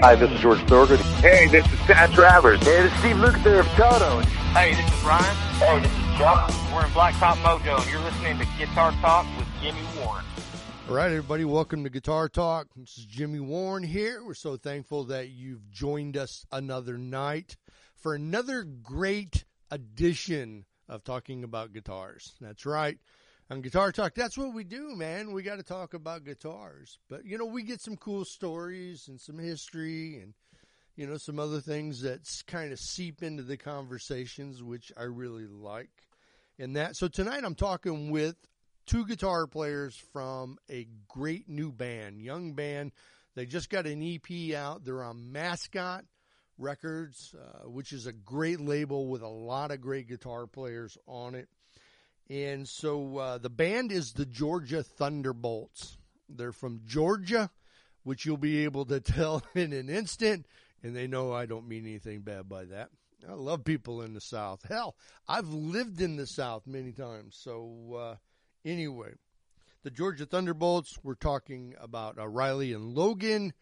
Hi, this is George Thorogood. Hey, this is Pat Travers. Hey, this is Steve Lukather of Toto. Hey, this is Ryan. Hey, this is Chuck. We're in Blacktop Mojo, and you're listening to Guitar Talk with Jimmy Warren. All right, everybody, welcome to Guitar Talk. This is Jimmy Warren here. We're so thankful that you've joined us another night for another great edition of talking about guitars. That's right. On Guitar Talk, that's what we do, man. We got to talk about guitars. But, you know, we get some cool stories and some history and, you know, some other things that kind of seep into the conversations, which I really like. And that, so tonight I'm talking with two guitar players from a great new band, young band. They just got an EP out. They're on Mascot Records, uh, which is a great label with a lot of great guitar players on it. And so uh, the band is the Georgia Thunderbolts. They're from Georgia, which you'll be able to tell in an instant. And they know I don't mean anything bad by that. I love people in the South. Hell, I've lived in the South many times. So, uh, anyway, the Georgia Thunderbolts, we're talking about uh, Riley and Logan.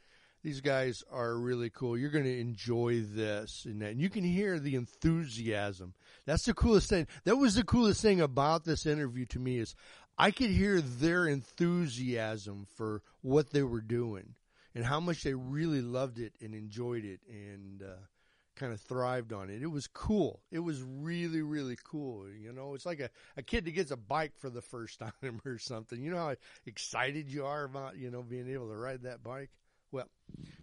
These guys are really cool. You're going to enjoy this. And, and you can hear the enthusiasm. That's the coolest thing. That was the coolest thing about this interview to me is I could hear their enthusiasm for what they were doing and how much they really loved it and enjoyed it and uh, kind of thrived on it. It was cool. It was really, really cool. You know, it's like a, a kid that gets a bike for the first time or something. You know how excited you are about, you know, being able to ride that bike? Well,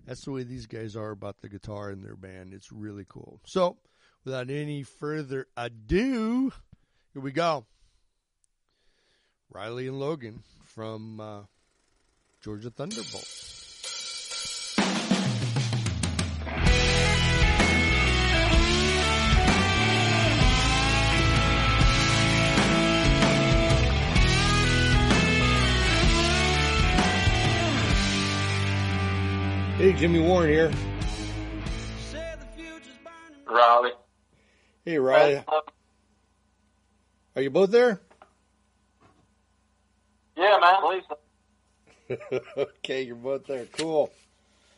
that's the way these guys are about the guitar in their band. It's really cool. So, without any further ado, here we go. Riley and Logan from uh, Georgia Thunderbolts. Hey, Jimmy Warren here. Riley. Hey, Riley. Are you both there? Yeah, man. Okay, you're both there. Cool.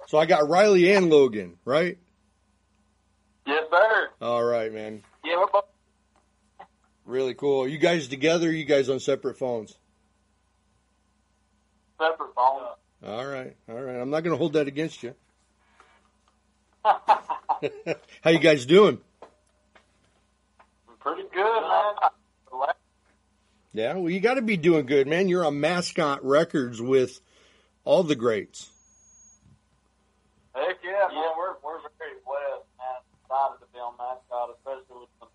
So I got Riley and Logan, right? Yes, sir. All right, man. Yeah, we're both. Really cool. You guys together? you guys on separate phones? Separate phones. All right, all right. I'm not going to hold that against you. How you guys doing? Pretty good, man. Yeah, well, you got to be doing good, man. You're on Mascot Records with all the greats. Heck yeah, man. We're we're very blessed, man. Excited to be on Mascot, especially with some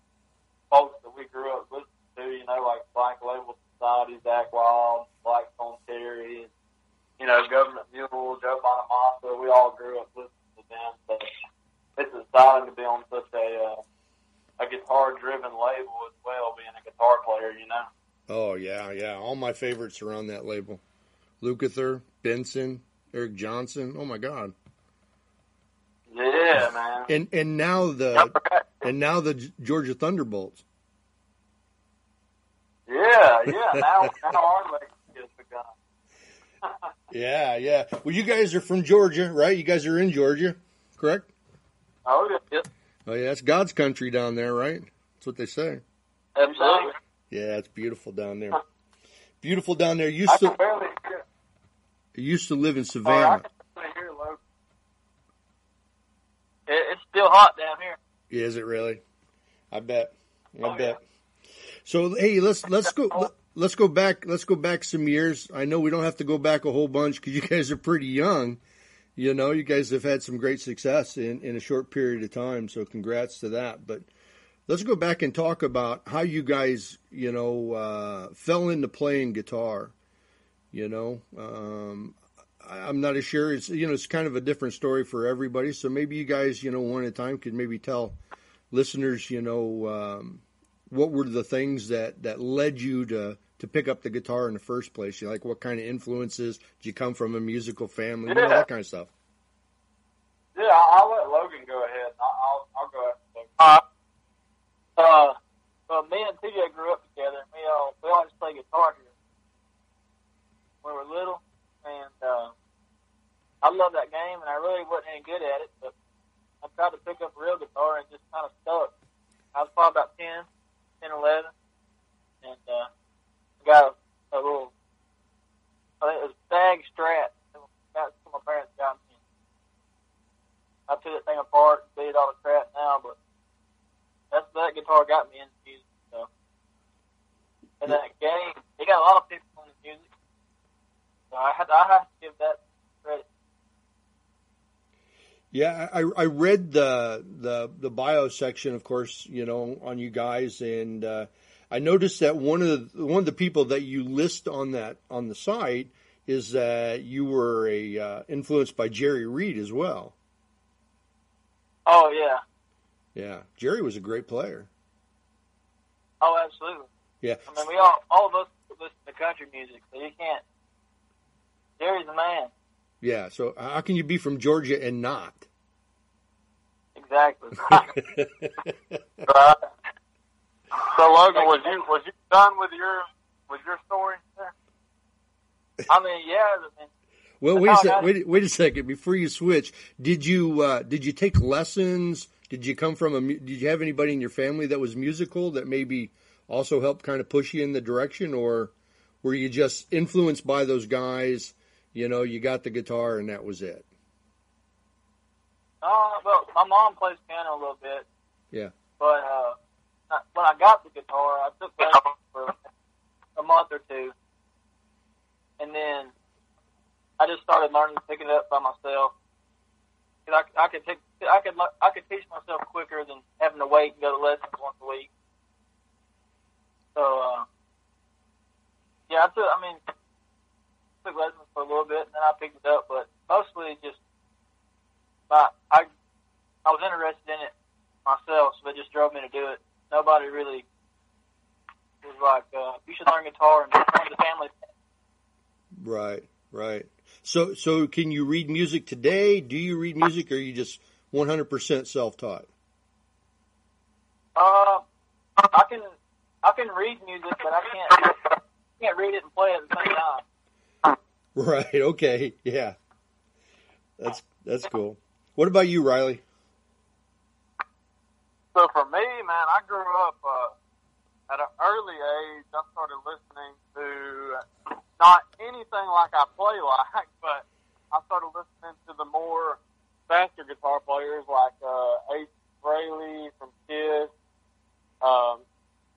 folks that we grew up listening to. You know, like Black Label Society, Zakk Wylde, Black Blackstone Terry, and you know, Government Mule, Joe Bonamassa. We all grew up listening to them. So it's exciting to be on such a uh, a guitar driven label as well, being a guitar player. You know. Oh yeah, yeah. All my favorites are on that label. Lukather, Benson, Eric Johnson. Oh my God. Yeah, man. And and now the and now the Georgia Thunderbolts. Yeah, yeah. Now now our legacy has begun. yeah, yeah. Well, you guys are from Georgia, right? You guys are in Georgia, correct? Oh yeah. Oh yeah, it's God's country down there, right? That's what they say. Absolutely. Yeah, it's beautiful down there. Beautiful down there. Used to barely hear. used to live in Oh, Savannah. can hear. It, it's still hot down here. Yeah, is it really? I bet. I Oh, bet. So hey, let's let's go let's go back let's go back some years. I know we don't have to go back a whole bunch because you guys are pretty young. You know, you guys have had some great success in in a short period of time. So congrats to that. But let's go back and talk about how you guys you know uh, fell into playing guitar. You know, um, I- I'm not as sure. It's you know it's kind of a different story for everybody. So maybe you guys you know one at a time could maybe tell listeners you know um, what were the things that that led you to to pick up the guitar in the first place. You know, like what kind of influences did you come from a musical family? You know, Yeah. that kind of stuff. Yeah, I'll, I'll let Logan go ahead. I'll, I'll, I'll go ahead. Uh, uh, well, me and TJ grew up together. We all we always play guitar here when we were little, and uh, I love that game. And I really wasn't any good at it, but I tried to pick up real guitar and just kind of stuck. I was probably about 10, 10, 11, and uh, got a, a little, I think it was Stag Strat. That's what my parents got me. I took that thing apart, beat all the crap now, but that's that guitar got me into music. So, and that game, he got a lot of people in the music. So I had, I have to give that. Yeah, I, I read the the the bio section, of course, you know, on you guys, and uh, I noticed that one of the one of the people that you list on that on the site is that you were a uh, influenced by Jerry Reed as well. Oh yeah, Yeah, Jerry was a great player. oh absolutely. Yeah, I mean, we all, all of us listen to country music, so you can't. Jerry's the man. Yeah. So how can you be from Georgia and not? Exactly. Right. So Logan, was you was you done with your with your story? There? I mean, yeah. I mean, Well, wait a sec, wait, wait a second before you switch. Did you uh, did you take lessons? Did you come from a? Did you have anybody in your family that was musical that maybe also helped kind of push you in the direction, or were you just influenced by those guys? You know, you got the guitar and that was it. uh, well, my mom plays piano a little bit. Yeah. But uh, when I got the guitar, I took lessons for a month or two, and then I just started learning to pick it up by myself. 'Cause I, I could take, I could, I could teach myself quicker than having to wait and go to lessons once a week. So, uh, yeah, I took, I mean, took lessons for a little bit, and then I picked it up, but mostly just, my, I, I was interested in it myself, so it just drove me to do it. Nobody really was like, uh, you should learn guitar and join the family. Right, right. So, so can you read music today? Do you read music, or are you just one hundred percent self taught? Uh, I can, I can read music, but I can't, can't read it and play it at the same time. Right. Okay. Yeah. That's that's cool. What about you, Riley? So for me, man, I grew up uh, at an early age. I started listening to not anything like I play like, but I started listening to the more faster guitar players like uh, Ace Frehley from Kiss, um,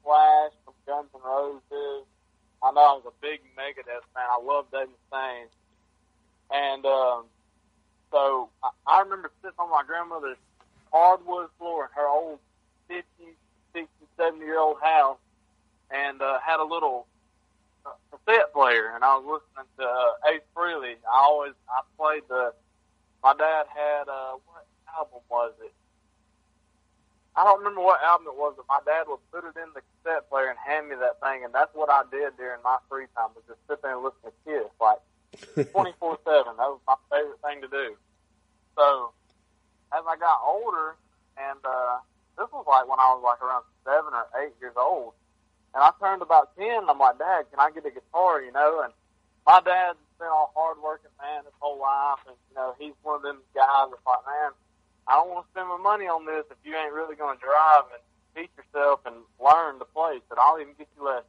Slash from Guns N' Roses. I know I was a big Megadeth fan. I love Dave Mustaine. And um, so I, I remember sitting on my grandmother's hardwood floor in her old 50, 60, 70 year old house and uh, had a little uh, cassette player. And I was listening to uh, Ace Frehley. I always, I played the, my dad had, uh, what album was it? I don't remember what album it was, but my dad would put it in the cassette player and hand me that thing, and that's what I did during my free time was just sit there and listen to Kiss, like twenty four seven. That was my favorite thing to do. So as I got older, and uh, this was like when I was like around seven or eight years old, and I turned about ten. I'm like, Dad, can I get a guitar? You know, and my dad's been a hard working man his whole life, and you know he's one of them guys that's like, man, I don't want to spend my money on this if you ain't really going to drive and teach yourself and learn to play. He said, I'll even get you lessons.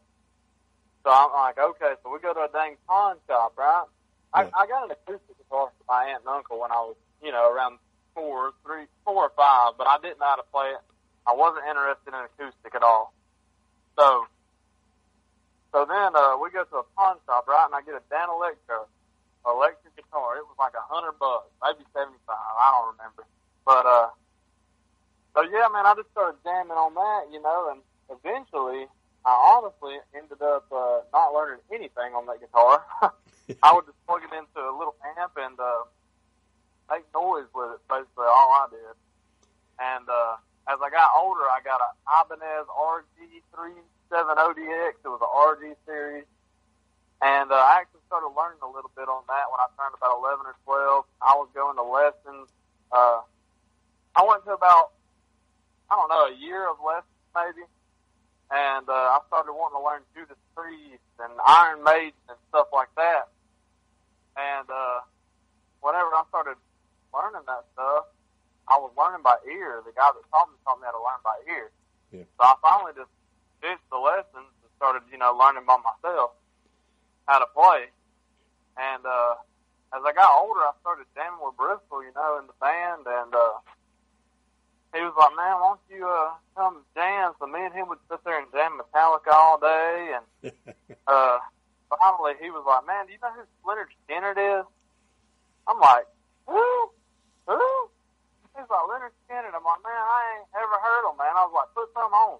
So I'm like, okay, so we go to a dang pawn shop, right? I, I got an acoustic guitar from my aunt and uncle when I was, you know, around four, three, four or five, but I didn't know how to play it. I wasn't interested in acoustic at all. So, so then uh, we go to a pawn shop, right? And I get a Danelectro electric guitar. It was like a hundred bucks, maybe seventy five. I don't remember. But uh, so yeah, man, I just started jamming on that, you know, and eventually, I honestly ended up uh, not learning anything on that guitar. I would just plug it into a little amp and uh, make noise with it. Basically, all I did. And uh, as I got older, I got a Ibanez RG370DX. It was a RG series. And uh, I actually started learning a little bit on that when I turned about 11 or 12. I was going to lessons. Uh, I went to about, I don't know, a year of lessons maybe. And uh, I started wanting to learn Judas Priest and Iron Maiden and stuff like that. And uh, whenever I started learning that stuff, I was learning by ear. The guy that taught me taught me how to learn by ear. Yeah. So I finally just ditched the lessons and started, you know, learning by myself how to play. And uh, as I got older, I started jamming with Bristol, you know, in the band, and uh, he was like, "Man, why don't you uh, come jam?" So me and him would sit there and jam Metallica all day, and uh, finally he was like, "Man, do you know who Lynyrd Skynyrd is?" I'm like, "Who? Who?" He's like, "Lynyrd Skynyrd." I'm like, "Man, I ain't ever heard him, man." I was like, "Put some on."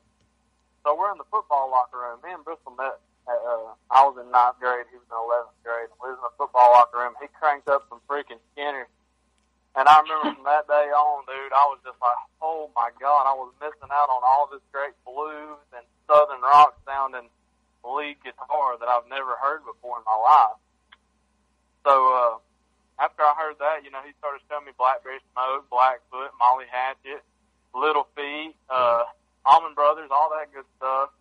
So we're in the football locker room. Me and Bristol met. At, uh, I was in ninth grade. He was in eleventh grade. We was in the football locker room. He cranked up some freaking Skynyrd. And I remember from that day on, dude, I was just like, oh my god, I was missing out on all this great blues and southern rock sounding lead guitar that I've never heard before in my life. So uh, after I heard that, you know, he started showing me Blackberry Smoke, Blackfoot, Molly Hatchet, Little Feat, uh, Allman Brothers, all that good stuff.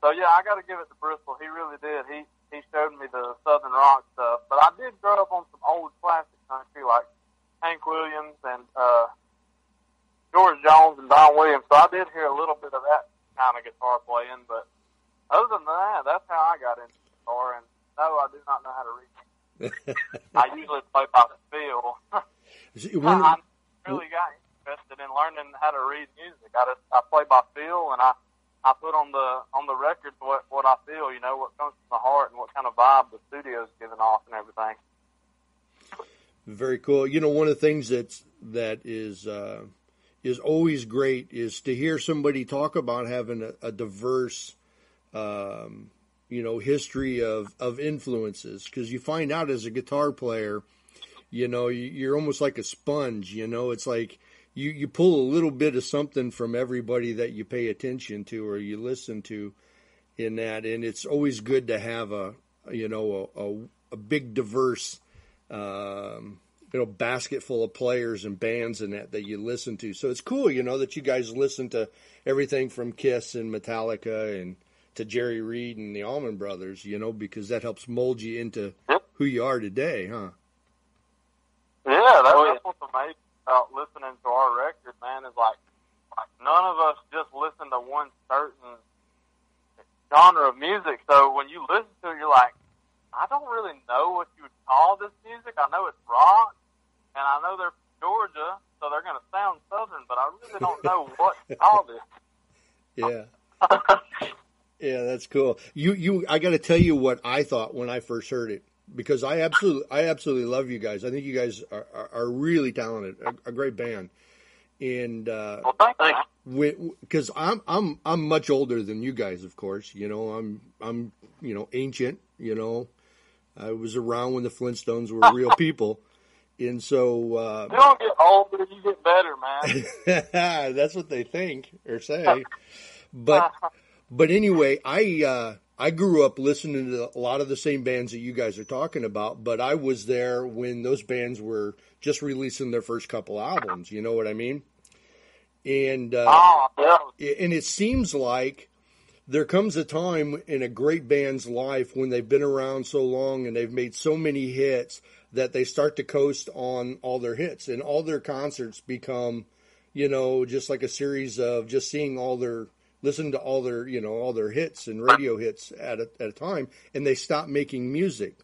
So yeah, I got to give it to Bristol. He really did. He he showed me the southern rock stuff. But I did grow up on some old classic country like Hank Williams and uh, George Jones and Don Williams. So I did hear a little bit of that kind of guitar playing. But other than that, that's how I got into guitar. And no, I do not know how to read. I usually play by feel. One- I really got interested in learning how to read music. I just I play by feel, and I I put on the on the record what what I feel. You know what comes from the heart and what kind of vibe the studio's giving off and everything. Very cool. You know, one of the things that's that is uh, is always great is to hear somebody talk about having a, a diverse, um, you know, history of of influences. Because you find out as a guitar player, you know, you- you're almost like a sponge. You know, it's like you you pull a little bit of something from everybody that you pay attention to or you listen to in that, and it's always good to have a you know a, a, a big diverse um, you know, basket full of players and bands and that that you listen to. So it's cool, you know, that you guys listen to everything from Kiss and Metallica and to Jerry Reed and the Allman Brothers, you know, because that helps mold you into Yep. who you are today, huh? Yeah, that's, Oh, yeah. that's what's amazing about listening to our record, man. Is like, like none of us just listen to one certain genre of music. So when you listen to it, you're like, I don't really know what you would call this music. I know it's rock, and I know they're from Georgia, so they're going to sound southern, but I really don't know what to call this. Yeah. Yeah, that's cool. You you I got to tell you what I thought when I first heard it because I absolutely I absolutely love you guys. I think you guys are are, are really talented, a, a great band. And uh well, thank you. because I'm I'm I'm much older than you guys, of course. You know, I'm I'm you know ancient. You know, I was around when the Flintstones were real people, and so uh, You don't get older, you get better, man. that's what they think or say. But but anyway, I uh, I grew up listening to a lot of the same bands that you guys are talking about. But I was there when those bands were just releasing their first couple albums. You know what I mean? And uh, oh, yeah. and it seems like there comes a time in a great band's life when they've been around so long and they've made so many hits that they start to coast on all their hits. And all their concerts become you know just like a series of just seeing all their listen to all their you know all their hits and radio hits at a, at a time and they stop making music.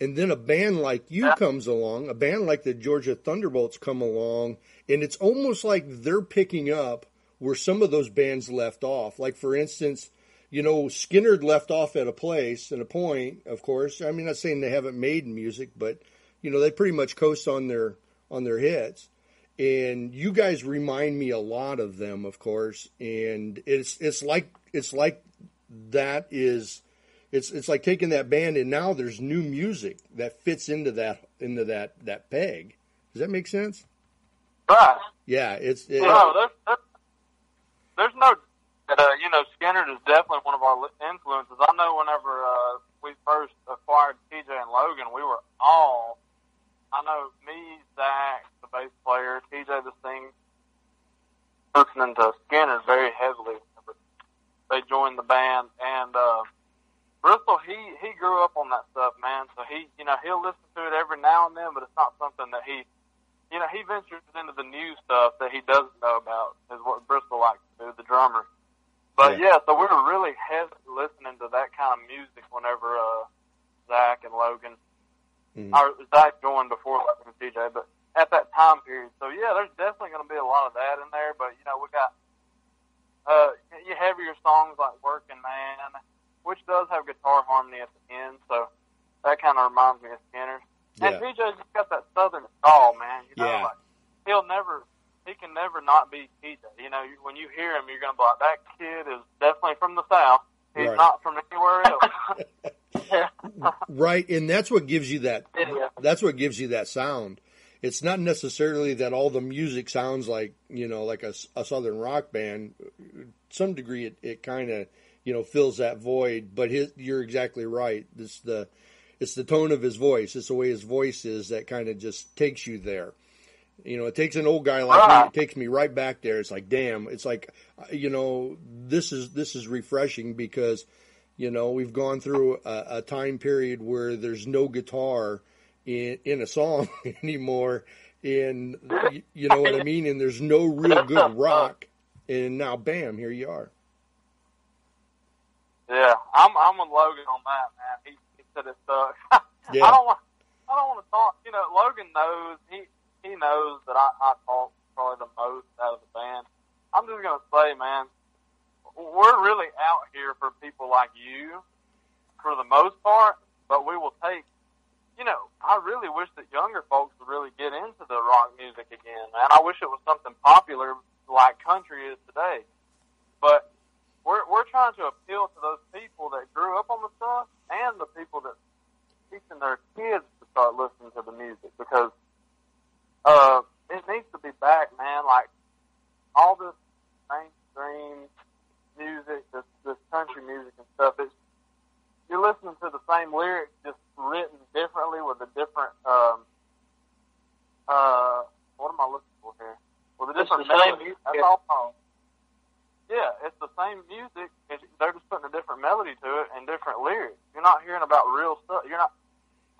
And then a band like you comes along, a band like the Georgia Thunderbolts come along, and it's almost like they're picking up where some of those bands left off. Like for instance, you know, Skynyrd left off at a place and a point, of course. I mean, not saying they haven't made music, but you know, they pretty much coast on their on their hits. And you guys remind me a lot of them, of course. And it's it's like it's like that is it's it's like taking that band and now there's new music that fits into that into that that peg. Does that make sense? Right. Yeah, it's it, No, there's, there's, there's no, uh, you know, Skynyrd is definitely one of our influences. I know whenever uh, we first acquired TJ and Logan, we were all, I know me, Zach, the bass player, TJ the singer, listening to Skynyrd very heavily. They joined the band, and uh, Bristol, he he grew up on that stuff, man. So he, you know, he'll listen to it every now and then, but it's not something that he you know, he ventures into the new stuff that he doesn't know about, is what Bristol likes to do, the drummer. But Yeah. yeah, so we were really heavy listening to that kind of music whenever uh, Zach and Logan, Mhm. or Zach joined before Logan and TJ, but at that time period. So yeah, there's definitely going to be a lot of that in there. But you know, we got uh, you heavier songs like "Working Man," which does have guitar harmony at the end. So that kind of reminds me of Skynyrd. And Yeah. TJ's just got that southern drawl, man. You know, Yeah. like he'll never, he can never not be TJ. You know, when you hear him, you're gonna be like, that kid is definitely from the south. He's Right. not from anywhere else. Right, and that's what gives you that. Yeah. That's what gives you that sound. It's not necessarily that all the music sounds like you know like a, a southern rock band. Some degree, it, it kind of you know fills that void. But his, you're exactly right. This the it's the tone of his voice. It's the way his voice is that kind of just takes you there. You know, it takes an old guy like me. It takes me right back there. It's like, damn. It's like, you know, this is this is refreshing because, you know, we've gone through a, a time period where there's no guitar in in a song anymore, and you, you know what I mean. And there's no real good rock, and now, bam, here you are. yeah, I'm I'm with Logan on that, man. He, said it sucks. Yeah. I don't want I don't want to talk. You know, Logan knows he he knows that I, I talk probably the most out of the band. I'm just gonna say, man, we're really out here for people like you, for the most part. But we will take. You know, I really wish that younger folks would really get into the rock music again, man. I wish it was something popular like country is today. But we're we're trying to appeal to those people that grew up on the stuff and the people that teaching their kids to start listening to the music because uh it needs to be back, man. Like all this mainstream music, this this country music and stuff, it's you're listening to the same lyrics just written differently with a different um uh what am I looking for here? With a different the melody. That's all. Yeah, it's the same music. It's, they're just putting a different melody to it and different lyrics. You're not hearing about real stuff. You're not.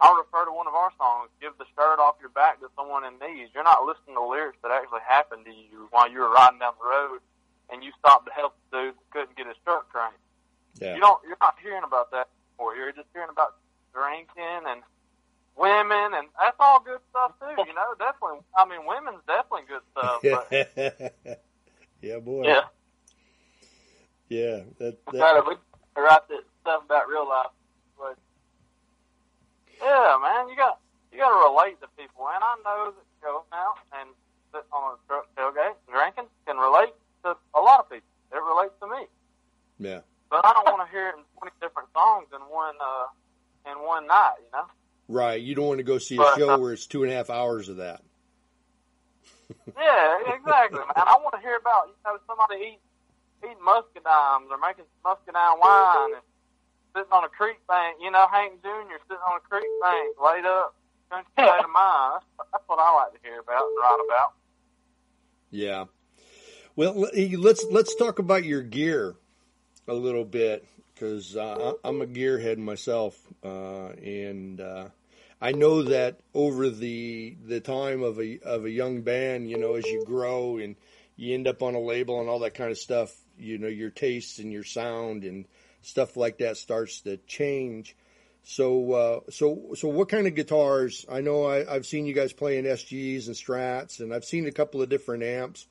I'll refer to one of our songs, "Give the shirt off your back to someone in need." You're not listening to lyrics that actually happened to you while you were riding down the road, and you stopped to help the dude that couldn't get his shirt cranked. Yeah. You don't. You're not hearing about that anymore. You're just hearing about drinking and women, and that's all good stuff too. You know, definitely. I mean, women's definitely good stuff. But yeah, boy. yeah. Yeah, that, that Gotta we write this stuff about real life. But Yeah, man, you got you got to relate to people, and I know that going out and sitting on a truck tailgate and drinking can relate to a lot of people. It relates to me, yeah. but I don't want to hear it in twenty different songs in one uh in one night. You know? Right. You don't want to go see a But, show uh, where it's two and a half hours of that. Yeah, exactly, man. I want to hear about you know somebody eating eating muscadines or making muscadine wine and sitting on a creek bank. You know, Hank Jr. sitting on a creek bank, laid up, country state of mind. That's, that's what I like to hear about and write about. Yeah. Well, let's let's talk about your gear a little bit because uh, I- I'm a gearhead myself, uh, and uh, I know that over the the time of a of a young band, you know, as you grow and you end up on a label and all that kind of stuff, you know, your tastes and your sound and stuff like that starts to change. So, uh, so, so, what kind of guitars? I know I, I've seen you guys playing SGs and Strats, and I've seen a couple of different amps.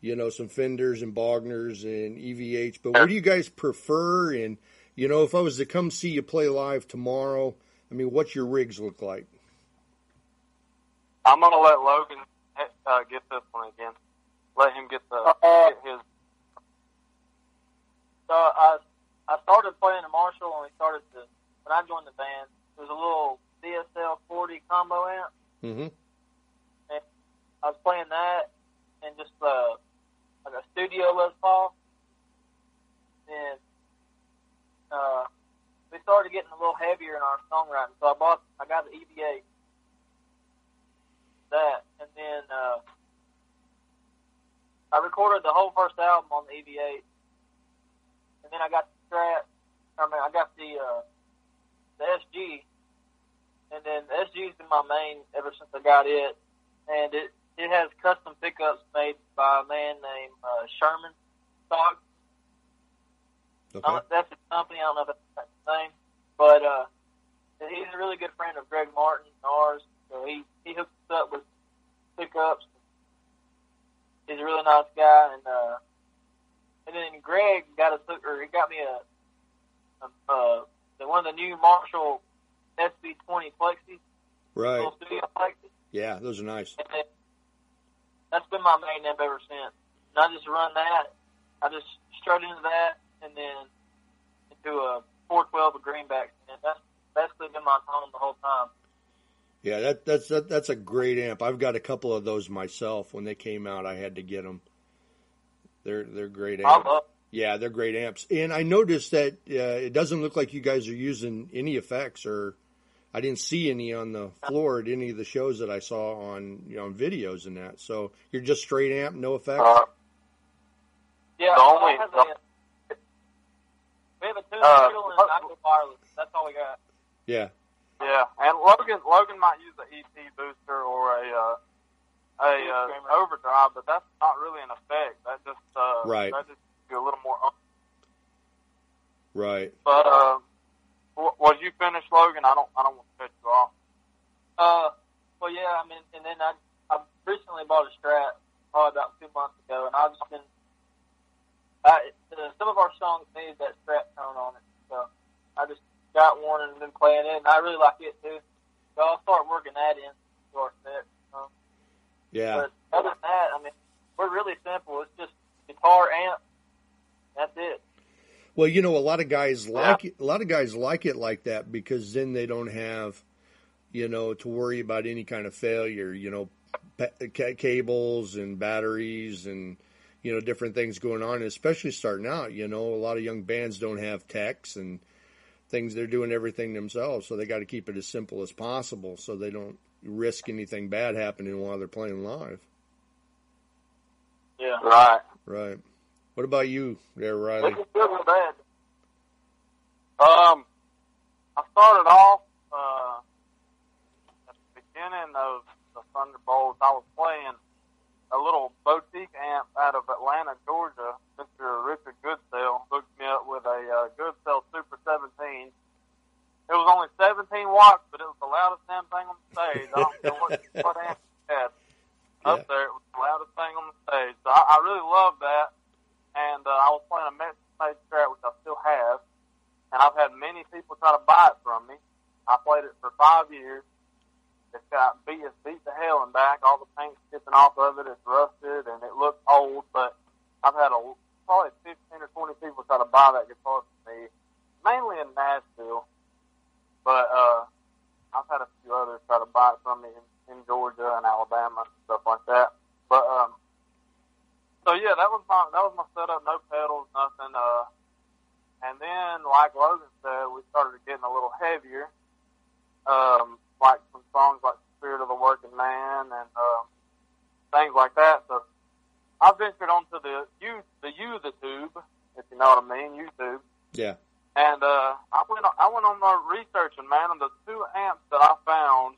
You know, some Fenders and Bogners and EVH. But what do you guys prefer? And you know, if I was to come see you play live tomorrow, I mean, what's your rigs look like? I'm gonna let Logan uh, get this one again. Let him get the Uh, get his. So I I started playing the Marshall when we started to when I joined the band. There was a little DSL 40 combo amp. Mm-hmm. I was playing that and just uh, like a studio Les Paul. And uh, we started getting a little heavier in our songwriting, so I bought I got the EVH. That and then uh, I recorded the whole first album on the EVH, and then I got the Strat. I mean, I got the uh, the SG, and then the SG's been my main ever since I got it, and it it has custom pickups made by a man named uh, Sherman Stock. Okay. That's his company. I don't know if that's his name, but uh, he's a really good friend of Greg Martin, ours. So he he hooked us up with pickups. He's a really nice guy, and uh, and then Greg got us or he got me a, a uh, the one of the new Marshall SV20 Plexi, Right. studio Plexi. Yeah, those are nice. And then that's been my main amp ever since. And I just run that. I just strut into that, and then into a 412 of greenbacks, and that's basically been my tone the whole time. Yeah, that that's that, that's a great amp. I've got a couple of those myself. When they came out, I had to get them. They're they're great I amps. love. Yeah, they're great amps. And I noticed that uh, it doesn't look like you guys are using any effects, or I didn't see any on the floor at any of the shows that I saw on you know on videos and that. So you're just straight amp, no effects. Uh, Yeah, The only- I have is- we have a two Uh, and I go wireless. That's all we got. yeah, yeah, and Logan Logan might use a EP booster or a uh, a uh, overdrive, but that's not really an effect. That just uh, Right. That just gives you a little more. Um, right. but uh, w- was you finished, Logan? I don't I don't want to cut you off. Uh, well, yeah, I mean, and then I I recently bought a Strat probably about two months ago, and I've just been. I, uh, some of our songs need that Strat tone on it, so I just got one and been playing it, and I really like it too. So I'll start working that in to our set. Yeah, But other than that, I mean, we're really simple. It's just guitar, amp. That's it. Well, you know, a lot of guys like it, a lot of guys like it like that because then they don't have, you know, to worry about any kind of failure. You know, pa- ca- cables and batteries and you know different things going on. Especially starting out, you know, a lot of young bands don't have techs and things. They're doing everything themselves, so they got to keep it as simple as possible so they don't risk anything bad happening while they're playing live. Yeah. Right. Right. What about you, there, Riley? can good or bad. Um, I started off uh, at the beginning of the Thunderbolts. I was playing a little boutique amp out of Atlanta, Georgia. Mr. Richard Goodsell hooked me up with a uh, Goodsell Super 17. It was only 17 watts, but it was the loudest damn thing on the stage. I don't care what, what amp had. Up Yeah. there, it was the loudest thing on the stage. So I, I really loved that. And uh, I was playing a Mexican made strat, which I still have and I've had many people try to buy it from me. I played it for five years. It's got beat, it's beat to hell and back. All the paint's skipping off of it. It's rusted and it looks old. But I've had a probably 15 or 20 people try to buy that guitar from me, mainly in Nashville. But uh, I've had a few others try to buy it from me in, in Georgia and Alabama and stuff like that. But um, so yeah, that was my that was my setup. No pedals, nothing. Uh, and then, like Logan said, we started getting a little heavier, um, like some songs like "Spirit of the Working Man" and um, things like that. So I ventured onto the you the you the tube, if you know what I mean, YouTube. Yeah. And uh, I went I went on my researching, man, and the two amps that I found,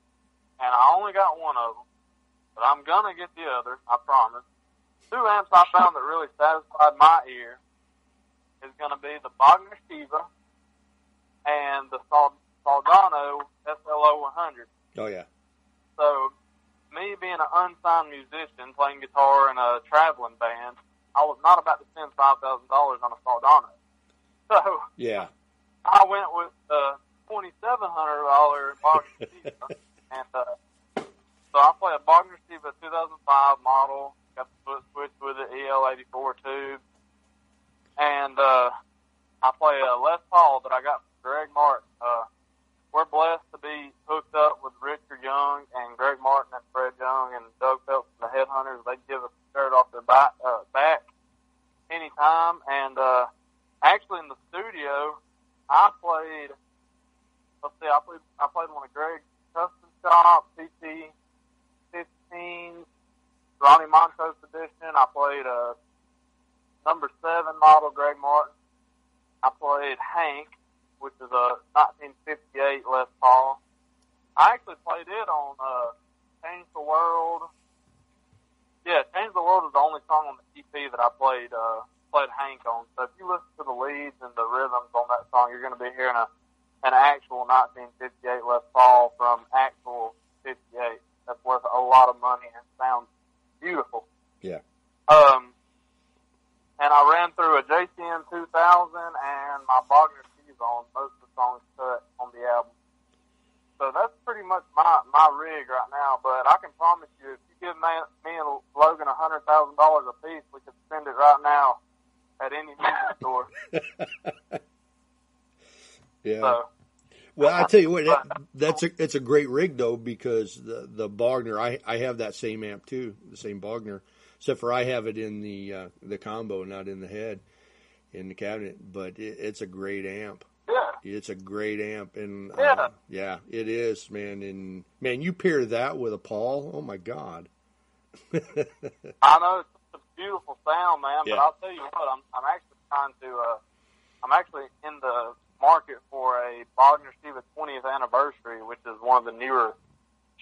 and I only got one of them, but I'm gonna get the other, I promise. Two amps I found that really satisfied my ear is gonna be the Bogner Shiva and the Soldano SLO 100. Oh yeah. So, me being an unsigned musician playing guitar in a traveling band, I was not about to spend five thousand dollars on a Soldano. So Yeah. I went with the twenty seven hundred dollar Bogner and uh, so I play a Bogner Shiva 2005 model. Got the foot switch with it, EL84 tube, and uh, I play a Les Paul that I got from Greg Martin. Uh, we're blessed to be hooked up with Richard Young and Greg Martin and Fred Young and Doug Phelps from the Headhunters. They give us a shirt off their back, uh, back anytime. And uh, actually, in the studio, I played. Let's see, I played. I played one of Greg's custom shop CT 15 Ronnie Montrose edition. I played a number seven model Greg Martin. I played Hank, which is a 1958 Les Paul. I actually played it on uh, Change the World yeah, Change the World is the only song on the EP that I played uh, played Hank on. So if you listen to the leads and the rhythms on that song, you're going to be hearing a an actual 1958 Les Paul from actual 58. That's worth a lot of money and sounds beautiful. Yeah. Um, and I ran through a JCM 2000 and my Bogner keys on most of the songs cut on the album. So that's pretty much my my rig right now. But I can promise you, if you give me, me and Logan a hundred thousand dollars a piece, we could spend it right now at any music store. Yeah. So Well, I tell you what, that, that's a it's a great rig though because the the Bogner, I I have that same amp too, the same Bogner, except for I have it in the uh, the combo, not in the head, in the cabinet. But it, it's a great amp. yeah, It's a great amp, and uh, Yeah. yeah, it is, man. And man, you pair that with a Paul, oh my God. I know beautiful sound, man. Yeah. But I'll tell you what, I'm I'm actually trying to. Uh, I'm actually in the market for a Bogner Shiva 20th anniversary, which is one of the newer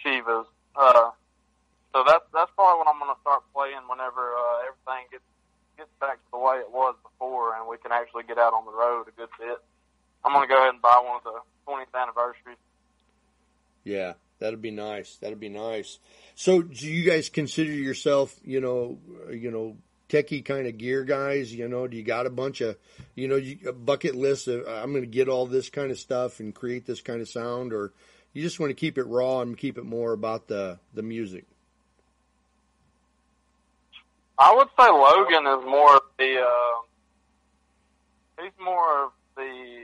Shivas. Uh, so that's that's probably what I'm going to start playing whenever uh, everything gets gets back to the way it was before, and we can actually get out on the road a good bit. I'm going to go ahead and buy one of the 20th anniversaries. Yeah, that'd be nice. That'd be nice. So, do you guys consider yourself, you know, you know, techie kind of gear guys? You know, do you got a bunch of, you know, you, a bucket list of I'm going to get all this kind of stuff and create this kind of sound, or you just want to keep it raw and keep it more about the the music? I would say Logan is more of the. Uh, he's more of the.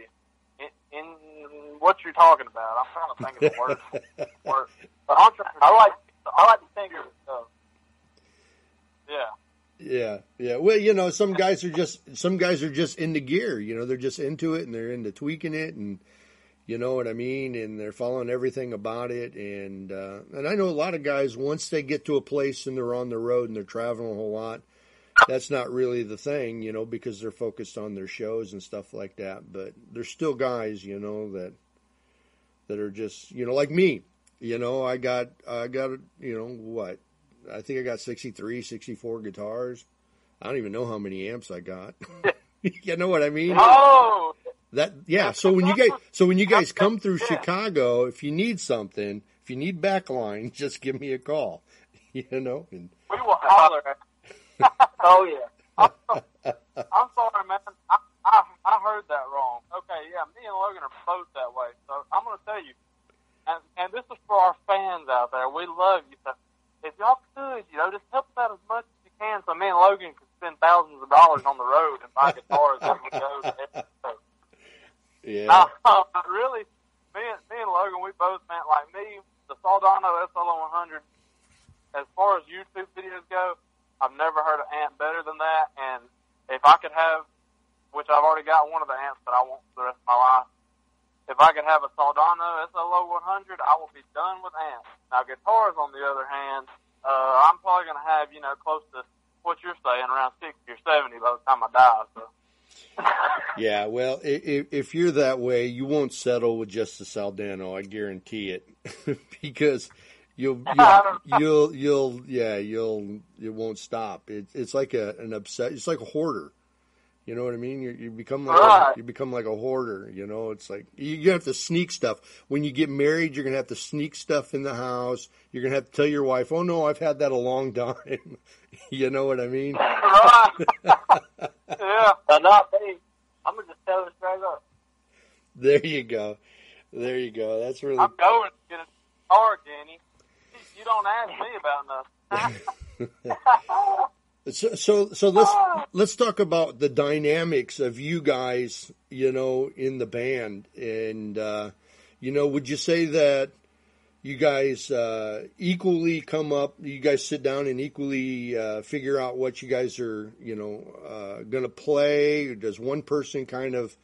What you're talking about, I'm trying to think of the word. word. But I'm trying, I like I like the singer stuff. yeah. Yeah, yeah. Well, you know, some guys are just some guys are just into gear. You know, they're just into it and they're into tweaking it, and you know what I mean. And they're following everything about it. And uh, and I know a lot of guys once they get to a place and they're on the road and they're traveling a whole lot. That's not really the thing, you know, because they're focused on their shows and stuff like that. But there's still guys, you know, that that are just, you know, like me. You know, I got I got you know what I think I got 63, 64 guitars. I don't even know how many amps I got. you know what I mean? Oh, That yeah. So when you guys so when you guys come through Chicago, if you need something, if you need backline, just give me a call. You know, and we will holler. Oh yeah. I'm sorry, man. I, I I heard that wrong. Okay, yeah, me and Logan are both that way. So I'm going to tell you, and and this is for our fans out there. We love you. So if y'all could, you know, just help us out as much as you can, so me and Logan can spend thousands of dollars on the road and buy guitars as we go. To every show. yeah, but really, me and, me and Logan, we both meant like me, the Soldano SLO 100. As far as YouTube videos go, I've never heard an amp better than that. And if I could have, which I've already got one of the amps that I want for the rest of my life, if I could have a Soldano SLO 100, I will be done with amps. Now guitars, on the other hand, uh, I'm probably going to have, you know, close to what you're saying, around 60 or 70 by the time I die. So. yeah. Well, if, if you're that way, you won't settle with just the Soldano. I guarantee it, because you'll you'll, you'll you'll yeah you'll it won't stop. It, it's like a an upset. It's like a hoarder. You know what I mean? You, you become like a, ah. you become like a hoarder. You know, it's like you, have to sneak stuff. When you get married, you're gonna have to sneak stuff in the house. You're gonna have to tell your wife, "Oh no, I've had that a long time." you know what I mean? Right. yeah. But not me. I'm gonna just tell it straight up. There you go. There you go. That's really I'm going to get a guitar, Danny. You don't ask me about nothing. So, so, so let's let's talk about the dynamics of you guys, you know, in the band, and uh, you know, would you say that you guys uh, equally come up? You guys sit down and equally uh, figure out what you guys are, you know, uh, going to play. Or does one person kind of,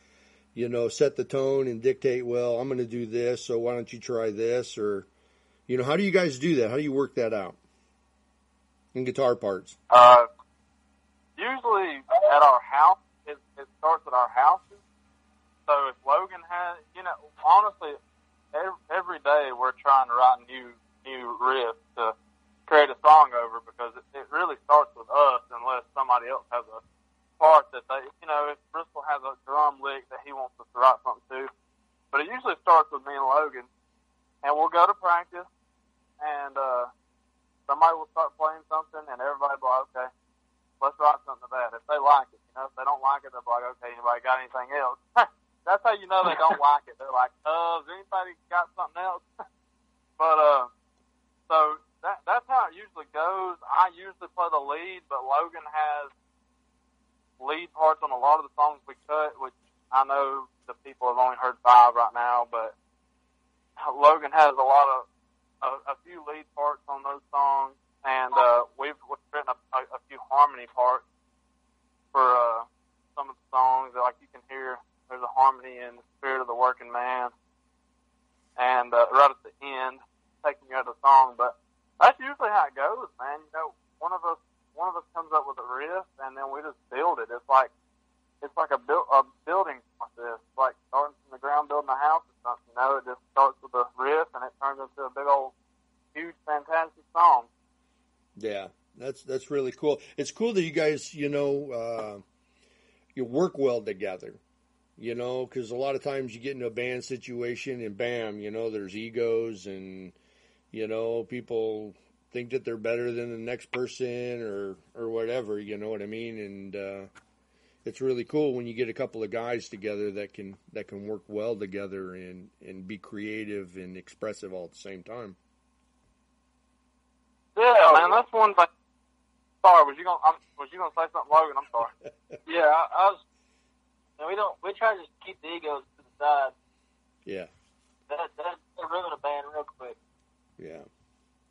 you know, set the tone and dictate? Well, I'm going to do this, so why don't you try this? Or, you know, how do you guys do that? How do you work that out in guitar parts? Uh, usually at our house, it, it starts at our houses. So if Logan has, you know, honestly, every, every day we're trying to write new new riffs to create a song over because it, it really starts with us unless somebody else has a part that they, you know, if Bristol has a drum lick that he wants us to write something to. But it usually starts with me and Logan, and we'll go to practice, and uh, somebody will start playing something, and everybody will be like, okay, let's write something to that. If they like it, you know, if they don't like it, they'll be like, okay, anybody got anything else? That's how you know they don't like it. They're like, uh, has anybody got something else? but, uh, so that, that's how it usually goes. I usually play the lead, but Logan has lead parts on a lot of the songs we cut, which I know the people have only heard five right now, but Logan has a lot of, a, a few lead parts on those songs, and, uh, we've, we've written a, a, a few harmony parts for, uh, some of the songs like you can hear there's a harmony in the spirit of the working man, and uh, right at the end, taking you out of the song. But that's usually how it goes, man. You know, one of us one of us comes up with a riff, and then we just build it. It's like it's like a build a building process, like starting the ground, building a house or something. You know, it just starts with a riff, and it turns into a big old, huge, fantastic song. Yeah, that's that's really cool. It's cool that you guys, you know, uh, you work well together you know, because a lot of times you get into a band situation and bam, you know, there's egos and, you know, people think that they're better than the next person or, or whatever, you know what I mean? And, uh, it's really cool when you get a couple of guys together that can, that can work well together and, and be creative and expressive all at the same time. Yeah, man, that's one thing. Sorry, was you gonna, I'm, was you gonna say something, Logan? I'm sorry. yeah, I, I was and we don't. We try to just keep the egos to the side. Yeah. That that that ruin a band real quick. Yeah.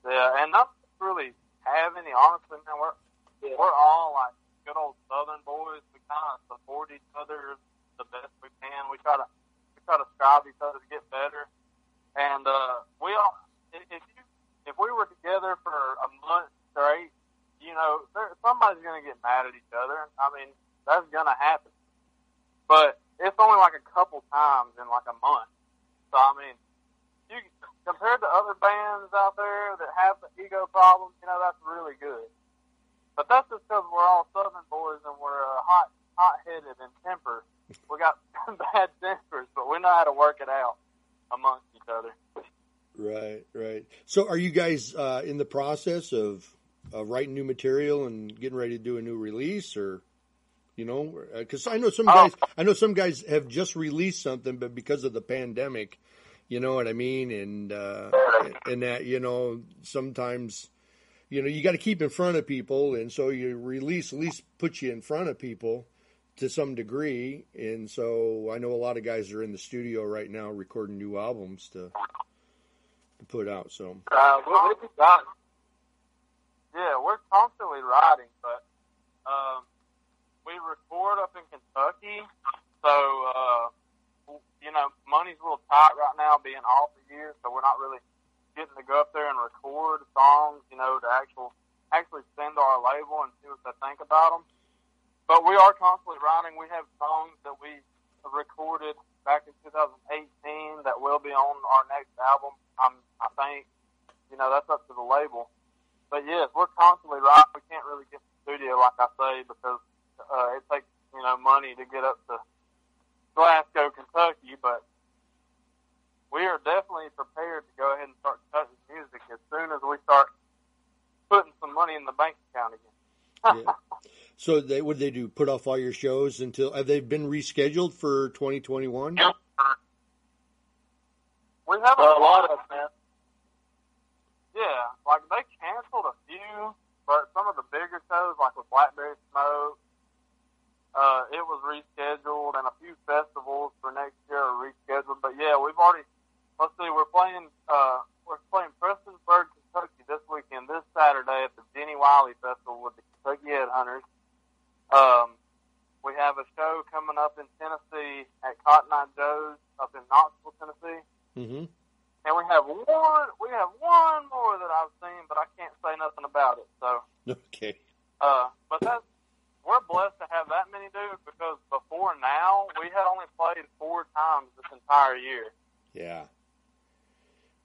Yeah, and not really have any. Honestly, man, we're yeah. we're all like good old Southern boys. Of support each other the best we can. We try to we try to strive each other to get better. And uh, we all, if you if we were together for a month straight, you know, there, somebody's going to get mad at each other. I mean, that's going to happen but it's only like a couple times in like a month. So I mean, you compared to other bands out there that have the ego problems, you know that's really good. But that's just because we're all Southern boys and we're uh, hot, hot headed and temper. We got bad tempers, but we know how to work it out amongst each other. Right, right. So, are you guys uh, in the process of uh, writing new material and getting ready to do a new release, or? You know, because I know some guys, oh. I know some guys have just released something, but because of the pandemic, you know what I mean, and uh, and that you know sometimes, you know, you got to keep in front of people, and so you release at least puts you in front of people to some degree, and so I know a lot of guys are in the studio right now recording new albums to to put out. So, uh, what, what yeah, we're constantly writing, but. Um, we record up in Kentucky, so uh, you know money's a little tight right now, being off the year, so we're not really getting to go up there and record songs, you know, to actual actually send to our label and see what they think about them. But we are constantly writing. We have songs that we recorded back in 2018 that will be on our next album. I'm, I think, you know, that's up to the label. But yes, we're constantly writing. We can't really get in the studio, like I say, because uh, it takes you know money to get up to Glasgow, Kentucky, but we are definitely prepared to go ahead and start cutting music as soon as we start putting some money in the bank account again. yeah. So they would they do put off all your shows until have they been rescheduled for 2021? We have a, a lot of man. Yeah, like they canceled a few, but some of the bigger shows, like with Blackberry Smoke uh, it was rescheduled, and a few festivals for next year are rescheduled. But yeah, we've already. Let's see, we're playing. Uh, we're playing Prestonsburg, Kentucky this weekend, this Saturday at the Jenny Wiley Festival with the Kentucky Headhunters. Um, we have a show coming up in Tennessee at Cotton Eye Joe's up in Knoxville, Tennessee. Mm-hmm. And we have one. We have one more that I've seen, but I can't say nothing about it. So. Okay. Uh, but that's we're blessed to have that many dudes because before now we had only played four times this entire year. Yeah.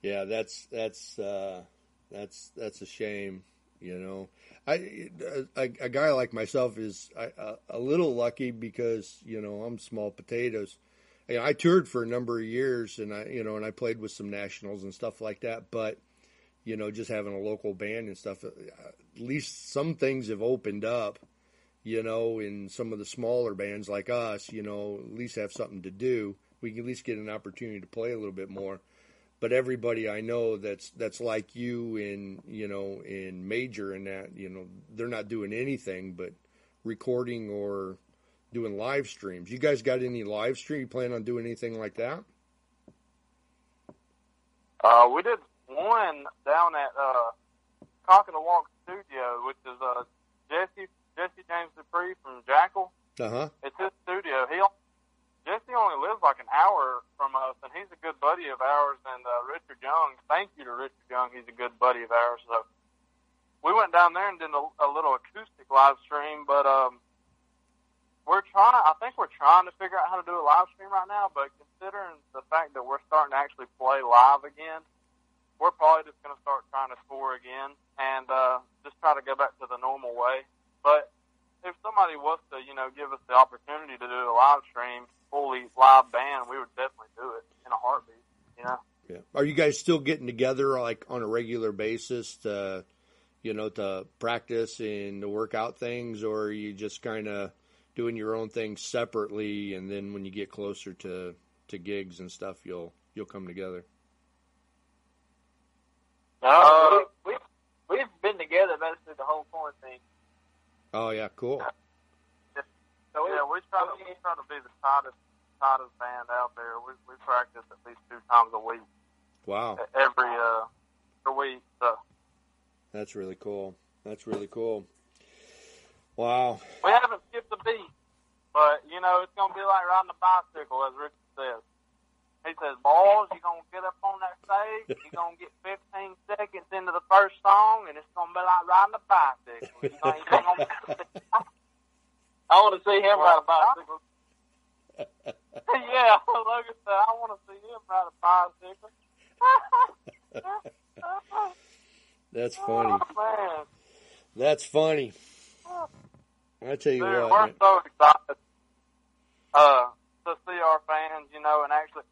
Yeah, that's that's uh That's that's a shame. You know, I a, a guy like myself is a, a little lucky because you know I'm small potatoes. You know, I toured for a number of years, and I you know, and I played with some nationals and stuff like that. But you know, just having a local band and stuff, uh, at least some things have opened up. You know, in some of the smaller bands like us, you know, at least have something to do. We can at least get an opportunity to play a little bit more but everybody I know that's that's like you in you know in major and that you know they're not doing anything but recording or doing live streams. You guys got any live stream? You plan on doing anything like that? Uh, we did one down at uh, Cock and the Walk Studio, which is uh, Jesse Jesse James Dupree from Jackyl. Uh huh. It's his studio. He Jesse only lives like an hour from us, and he's a good buddy of ours. And uh, Richard Young, thank you to Richard Young, he's a good buddy of ours. So we went down there and did a, a little acoustic live stream, but um, we're trying. I think we're trying to figure out how to do a live stream right now. But considering the fact that we're starting to actually play live again, we're probably just going to start trying to tour again and uh, just try to go back to the normal way. But if somebody was to, you know, give us the opportunity to do a live stream, fully live band, we would definitely do it in a heartbeat. You know. Yeah. Are you guys still getting together like on a regular basis to, you know, to practice and to work out things, or are you just kind of doing your own thing separately, and then when you get closer to to gigs and stuff, you'll you'll come together? No, uh, we, we've been together basically the whole quarantine. Oh yeah, cool. So yeah, we try to we try to be the tightest tightest band out there. We we practice at least two times a week. Wow. Every uh every week. So that's really cool. That's really cool. Wow. We haven't skipped a beat, but you know it's gonna be like riding a bicycle, as Richard says. He says, "Boys, you're gonna get up on that stage. You're gonna get 15 seconds into the first song, and it's gonna be like riding a bicycle. You know, you're gonna I want to see him ride a bicycle. yeah, Logan said, I want to see him ride a bicycle. That's funny. Oh, That's funny. I tell you Dude, what. we're man. so excited uh, to see our fans, you know, and actually,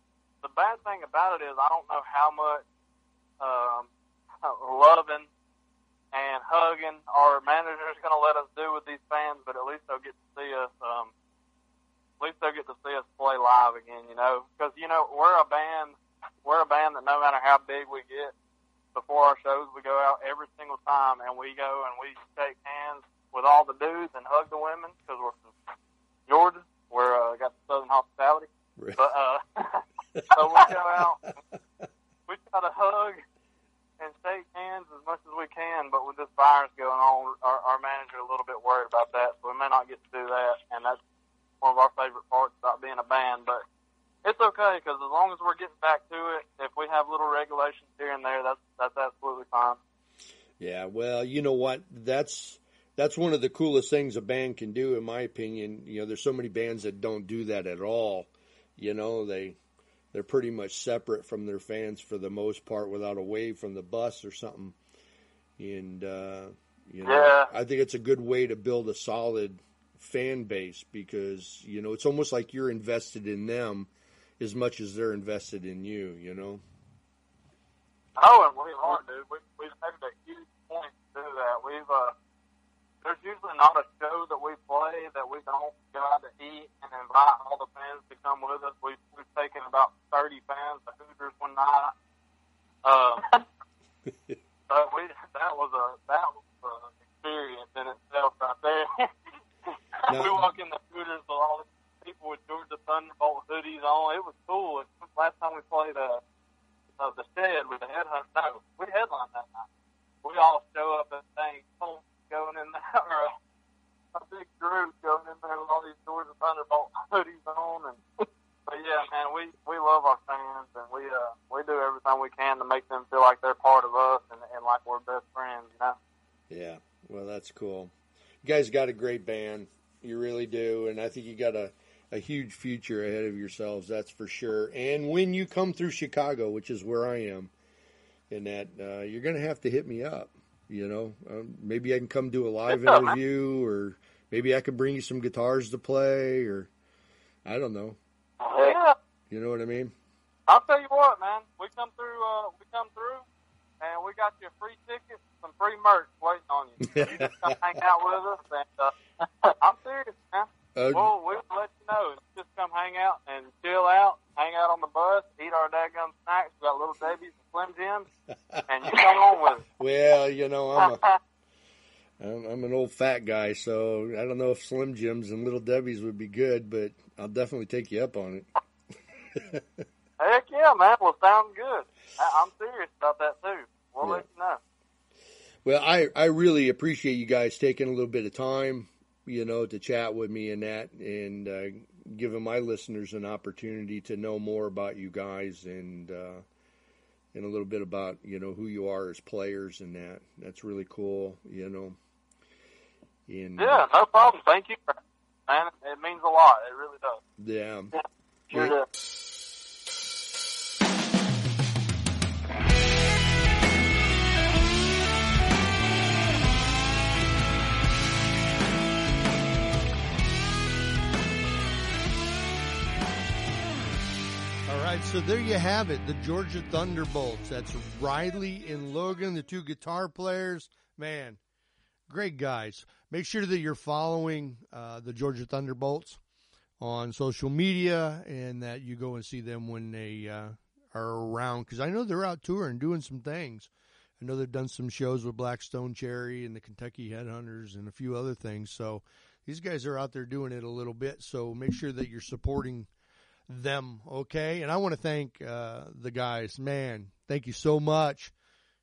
the bad thing about it is I don't know how much um, loving and hugging our manager is going to let us do with these fans, but at least they'll get to see us. Um, at least they'll get to see us play live again, you know, because you know we're a band. We're a band that no matter how big we get, before our shows we go out every single time and we go and we shake hands with all the dudes and hug the women because we're from Georgia. We're uh, got the Southern hospitality, but uh, so we go out. We try to hug and shake hands as much as we can, but with this virus going on, our, our manager a little bit worried about that, so we may not get to do that, and that's one of our favorite parts about being a band. But it's okay because as long as we're getting back to it, if we have little regulations here and there, that's that's absolutely fine. Yeah, well, you know what? That's that's one of the coolest things a band can do, in my opinion. You know, there's so many bands that don't do that at all. You know, they they're pretty much separate from their fans for the most part without a wave from the bus or something. And uh, you know, Yeah. I think it's a good way to build a solid fan base because you know it's almost like you're invested in them as much as they're invested in you. You know. Oh, and we are, dude. We, we've made a huge point to do that. We've, uh, there's usually not a show that we play that we don't go out to eat and invite all the fans to come with us. We've, we've about 30 fans to Hooters one night. Um, so we, that was a, that was an experience in itself right there. we walk in the Hooters with all the people with Georgia Thunderbolt hoodies on. It was cool. Last time we played, uh, uh, the shed with the headhunt. No, we headlined that night. We all show up and things going in there, or a, a big group going in there with all these Georgia Thunderbolt hoodies on, and but yeah, man, we we love our fans and we uh we do everything we can to make them feel like they're part of us and, and like we're best friends, you know. Yeah, well, that's cool. You guys got a great band. You really do, and I think you got a, a huge future ahead of yourselves. That's for sure. And when you come through Chicago, which is where I am, and that uh, you're going to have to hit me up. You know, um, maybe I can come do a live interview, or maybe I can bring you some guitars to play, or I don't know. Yeah, You know what I mean? I'll tell you what, man. We come through. Uh, we come through, and we got you a free ticket, some free merch waiting on you. You just come hang out with us, and uh, I'm serious, man. Uh, Well, we'll let you know. Just come hang out and chill out, hang out on the bus, eat our daggum snacks. We got little Debbie's and Slim Jims, and you come on with us. well, you know, I'm a I'm, I'm an old fat guy, so I don't know if Slim Jims and Little Debbie's would be good, but I'll definitely take you up on it. Heck yeah, man. Well, sounds good. I- I'm serious about that too. We'll Yeah. let you know. Well, I, I really appreciate you guys taking a little bit of time, you know, to chat with me and that, and uh, giving my listeners an opportunity to know more about you guys and uh, and a little bit about you know who you are as players and that. That's really cool, you know. And Yeah, no problem. Thank you, man. It means a lot. It really does. yeah, Sure Yeah. does. All right, so there you have it, the Georgia Thunderbolts. That's Riley and Logan, the two guitar players. Man, great guys. Make sure that you're following uh, the Georgia Thunderbolts on social media and that you go and see them when they uh, are around because I know they're out touring, doing some things. I know they've done some shows with Black Stone Cherry and the Kentucky Headhunters and a few other things. So these guys are out there doing it a little bit. So make sure that you're supporting them, okay? And I want to thank uh, the guys. Man, thank you so much.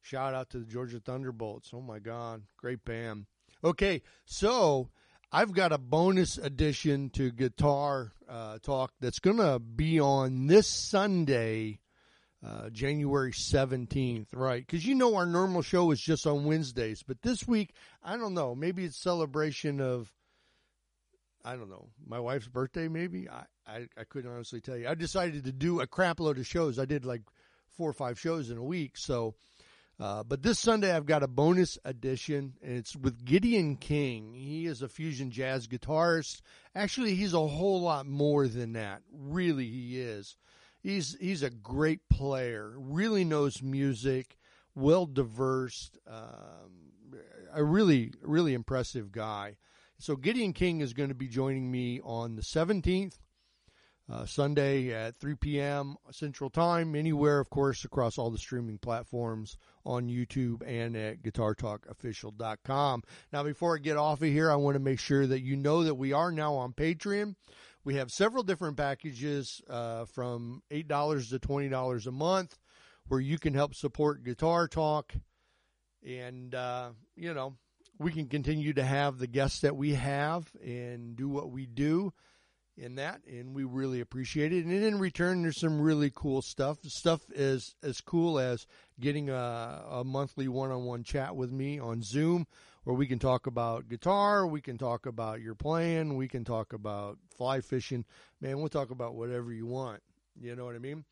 Shout out to the Georgia Thunderbolts. Oh my God, great band. Okay, so I've got a bonus addition to Guitar uh, Talk that's going to be on this Sunday, uh, January 17th, right? Because you know our normal show is just on Wednesdays, but this week, I don't know, maybe it's celebration of I don't know, my wife's birthday, maybe. I, I, I couldn't honestly tell you. I decided to do a crap load of shows. I did like four or five shows in a week. So, uh, but this Sunday I've got a bonus edition, and it's with Gideon King. He is a fusion jazz guitarist. Actually, he's a whole lot more than that. Really, he is. He's he's a great player. Really knows music. Well diverse. Um, a really really impressive guy. So Gideon King is going to be joining me on the 17th, uh, Sunday at 3 p.m. Central Time, anywhere, of course, across all the streaming platforms on YouTube and at GuitarTalkOfficial.com. Now, before I get off of here, I want to make sure that you know that we are now on Patreon. We have several different packages uh, from $8 to $20 a month where you can help support Guitar Talk. And, uh, you know, we can continue to have the guests that we have and do what we do in that and we really appreciate it. And in return there's some really cool stuff. Stuff is as cool as getting a, a monthly one-on-one chat with me on zoom where we can talk about guitar we can talk about your playing we can talk about fly fishing. Man we'll talk about whatever you want. You know what i mean?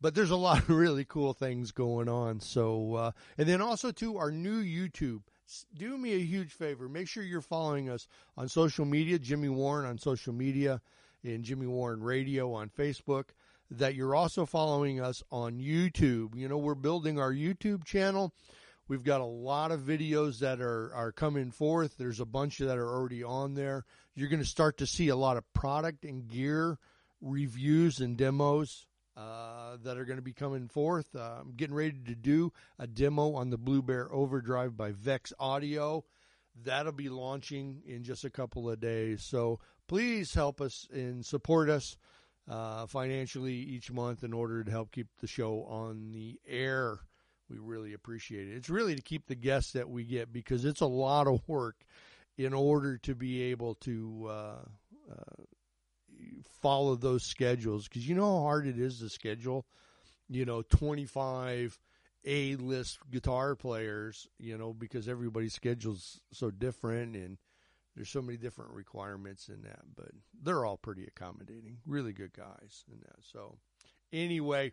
But there's a lot of really cool things going on. So uh, and then also to our new youtube. Do me a huge favor. Make sure you're following us on social media, Jimmy Warren on social media and Jimmy Warren Radio on Facebook. That you're also following us on YouTube. You know, we're building our YouTube channel. We've got a lot of videos that are, are coming forth. There's a bunch that are already on there. You're going to start to see a lot of product and gear reviews and demos uh, that are going to be coming forth. Uh, I'm getting ready to do a demo on the Blue Bear Overdrive by Vex Audio. That'll be launching in just a couple of days. So please help us and support us uh, financially each month in order to help keep the show on the air. We really appreciate it. It's really to keep the guests that we get because it's a lot of work in order to be able to uh, uh, follow those schedules because you know how hard it is to schedule you know 25 a list guitar players you know because everybody's schedule's so different and there's so many different requirements in that but they're all pretty accommodating really good guys in that so anyway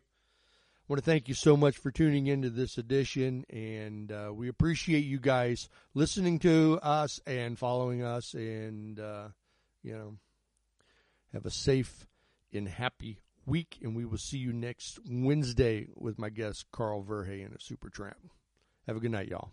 I want to thank you so much for tuning into this edition, and uh, we appreciate you guys listening to us and following us, and uh, you know, have a safe and happy week, and we will see you next Wednesday with my guest Carl Verheyen a Supertramp. Have a good night, y'all.